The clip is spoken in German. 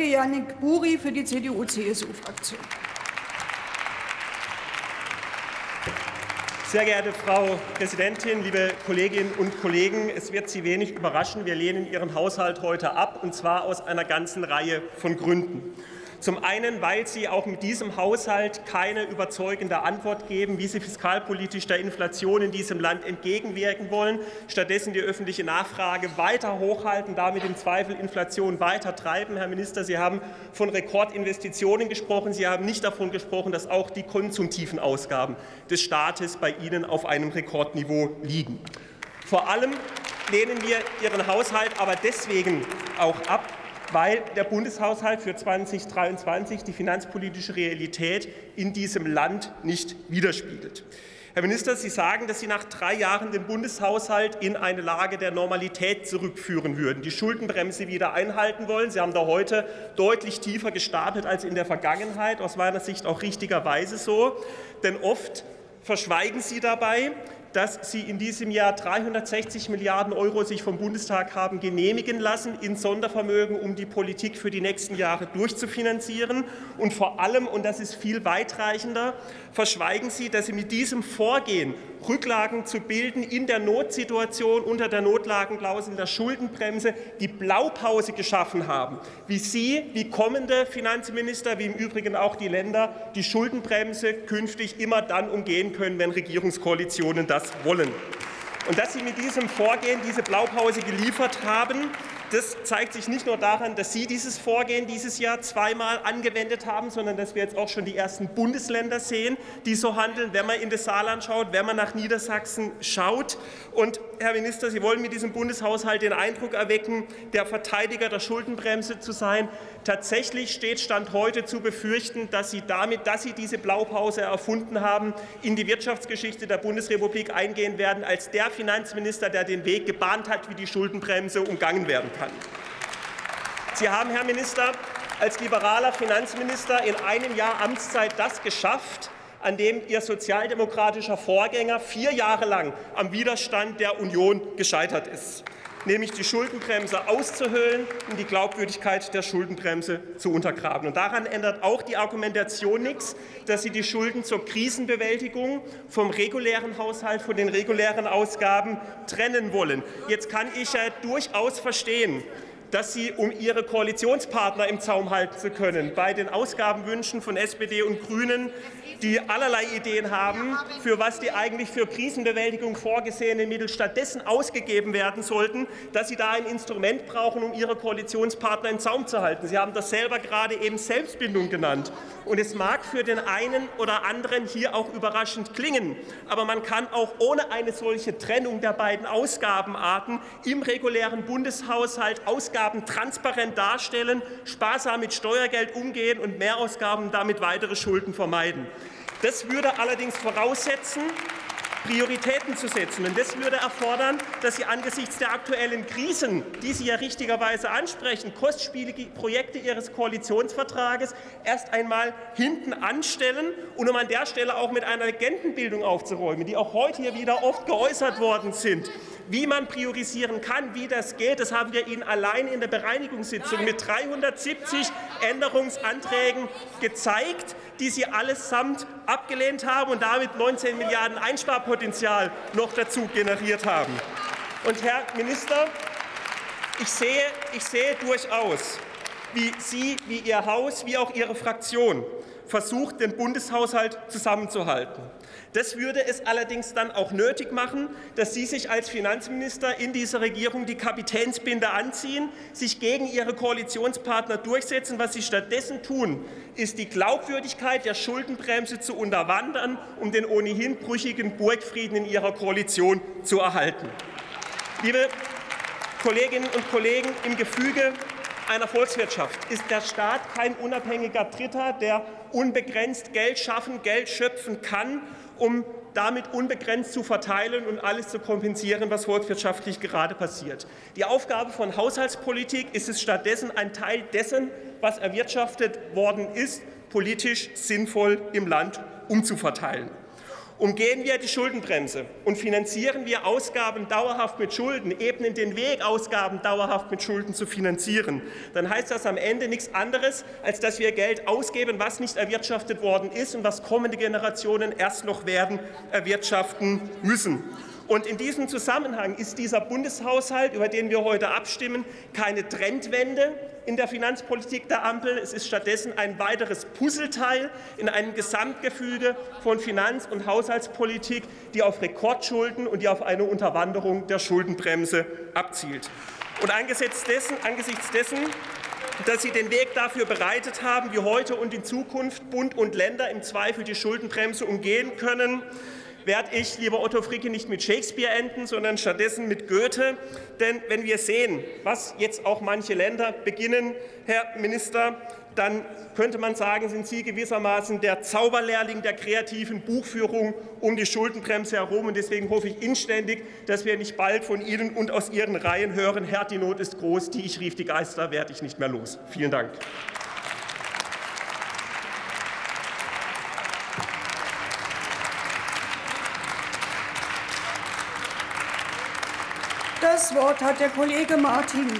Kollege Yannick Buri für die CDU-CSU-Fraktion. Sehr geehrte Frau Präsidentin, liebe Kolleginnen und Kollegen! Es wird Sie wenig überraschen. Wir lehnen Ihren Haushalt heute ab, und zwar aus einer ganzen Reihe von Gründen. Zum einen, weil Sie auch mit diesem Haushalt keine überzeugende Antwort geben, wie Sie fiskalpolitisch der Inflation in diesem Land entgegenwirken wollen, stattdessen die öffentliche Nachfrage weiter hochhalten, damit im Zweifel Inflation weiter treiben. Herr Minister, Sie haben von Rekordinvestitionen gesprochen. Sie haben nicht davon gesprochen, dass auch die konsumtiven Ausgaben des Staates bei Ihnen auf einem Rekordniveau liegen. Vor allem lehnen wir Ihren Haushalt aber deswegen auch ab, weil der Bundeshaushalt für 2023 die finanzpolitische Realität in diesem Land nicht widerspiegelt. Herr Minister, Sie sagen, dass Sie nach drei Jahren den Bundeshaushalt in eine Lage der Normalität zurückführen würden, die Schuldenbremse wieder einhalten wollen. Sie haben da heute deutlich tiefer gestartet als in der Vergangenheit, aus meiner Sicht auch richtigerweise so. Denn oft verschweigen Sie dabei, dass Sie in diesem Jahr 360 Milliarden Euro sich vom Bundestag haben genehmigen lassen in Sondervermögen, um die Politik für die nächsten Jahre durchzufinanzieren. Und vor allem, und das ist viel weitreichender, verschweigen Sie, dass Sie mit diesem Vorgehen Rücklagen zu bilden in der Notsituation unter der Notlagenklausel der Schuldenbremse die Blaupause geschaffen haben, wie Sie, wie kommende Finanzminister, wie im Übrigen auch die Länder, die Schuldenbremse künftig immer dann umgehen können, wenn Regierungskoalitionen das wollen. Und dass Sie mit diesem Vorgehen diese Blaupause geliefert haben, das zeigt sich nicht nur daran, dass Sie dieses Vorgehen dieses Jahr zweimal angewendet haben, sondern dass wir jetzt auch schon die ersten Bundesländer sehen, die so handeln, wenn man in das Saarland schaut, wenn man nach Niedersachsen schaut. Und Herr Minister, Sie wollen mit diesem Bundeshaushalt den Eindruck erwecken, der Verteidiger der Schuldenbremse zu sein. Tatsächlich steht Stand heute zu befürchten, dass Sie damit, dass Sie diese Blaupause erfunden haben, in die Wirtschaftsgeschichte der Bundesrepublik eingehen werden als der Finanzminister, der den Weg gebahnt hat, wie die Schuldenbremse umgangen werden kann. Sie haben, Herr Minister, als liberaler Finanzminister in einem Jahr Amtszeit das geschafft, an dem Ihr sozialdemokratischer Vorgänger vier Jahre lang am Widerstand der Union gescheitert ist nämlich die Schuldenbremse auszuhöhlen und die Glaubwürdigkeit der Schuldenbremse zu untergraben. Und daran ändert auch die Argumentation nichts, dass Sie die Schulden zur Krisenbewältigung vom regulären Haushalt, von den regulären Ausgaben trennen wollen. Jetzt kann ich ja durchaus verstehen, dass Sie, um Ihre Koalitionspartner im Zaum halten zu können, bei den Ausgabenwünschen von SPD und Grünen die allerlei Ideen haben, für was die eigentlich für Krisenbewältigung vorgesehenen Mittel stattdessen ausgegeben werden sollten, dass Sie da ein Instrument brauchen, um Ihre Koalitionspartner im Zaum zu halten. Sie haben das selber gerade eben Selbstbindung genannt. Und es mag für den einen oder anderen hier auch überraschend klingen, aber man kann auch ohne eine solche Trennung der beiden Ausgabenarten im regulären Bundeshaushalt Ausgaben transparent darstellen, sparsam mit Steuergeld umgehen und Mehrausgaben damit weitere Schulden vermeiden. Das würde allerdings voraussetzen, Prioritäten zu setzen. Und das würde erfordern, dass Sie angesichts der aktuellen Krisen, die Sie ja richtigerweise ansprechen, kostspielige Projekte Ihres Koalitionsvertrages erst einmal hinten anstellen und um an der Stelle auch mit einer Legendenbildung aufzuräumen, die auch heute hier wieder oft geäußert worden sind wie man priorisieren kann, wie das geht, das haben wir Ihnen allein in der Bereinigungssitzung mit 370 Änderungsanträgen gezeigt, die Sie allesamt abgelehnt haben und damit 19 Milliarden Einsparpotenzial noch dazu generiert haben. Und Herr Minister, ich sehe, ich sehe durchaus, wie Sie, wie Ihr Haus, wie auch Ihre Fraktion versucht, den Bundeshaushalt zusammenzuhalten. Das würde es allerdings dann auch nötig machen, dass Sie sich als Finanzminister in dieser Regierung die Kapitänsbinde anziehen, sich gegen Ihre Koalitionspartner durchsetzen. Was Sie stattdessen tun, ist die Glaubwürdigkeit der Schuldenbremse zu unterwandern, um den ohnehin brüchigen Burgfrieden in Ihrer Koalition zu erhalten. Liebe Kolleginnen und Kollegen, im Gefüge einer Volkswirtschaft ist der Staat kein unabhängiger Dritter, der unbegrenzt Geld schaffen, Geld schöpfen kann um damit unbegrenzt zu verteilen und alles zu kompensieren, was volkswirtschaftlich gerade passiert. Die Aufgabe von Haushaltspolitik ist es stattdessen, ein Teil dessen, was erwirtschaftet worden ist, politisch sinnvoll im Land umzuverteilen. Umgehen wir die Schuldenbremse und finanzieren wir Ausgaben dauerhaft mit Schulden, ebnen den Weg, Ausgaben dauerhaft mit Schulden zu finanzieren, dann heißt das am Ende nichts anderes, als dass wir Geld ausgeben, was nicht erwirtschaftet worden ist und was kommende Generationen erst noch werden erwirtschaften müssen. Und in diesem Zusammenhang ist dieser Bundeshaushalt, über den wir heute abstimmen, keine Trendwende in der Finanzpolitik der Ampel. Es ist stattdessen ein weiteres Puzzleteil in einem Gesamtgefüge von Finanz- und Haushaltspolitik, die auf Rekordschulden und die auf eine Unterwanderung der Schuldenbremse abzielt. Und angesichts dessen, angesichts dessen dass Sie den Weg dafür bereitet haben, wie heute und in Zukunft Bund und Länder im Zweifel die Schuldenbremse umgehen können, werde ich, lieber Otto Fricke, nicht mit Shakespeare enden, sondern stattdessen mit Goethe. Denn wenn wir sehen, was jetzt auch manche Länder beginnen, Herr Minister, dann könnte man sagen, sind Sie gewissermaßen der Zauberlehrling der kreativen Buchführung um die Schuldenbremse herum. Und deswegen hoffe ich inständig, dass wir nicht bald von Ihnen und aus Ihren Reihen hören, Herr, die Not ist groß, die ich rief, die Geister werde ich nicht mehr los. Vielen Dank. Das Wort hat der Kollege Martin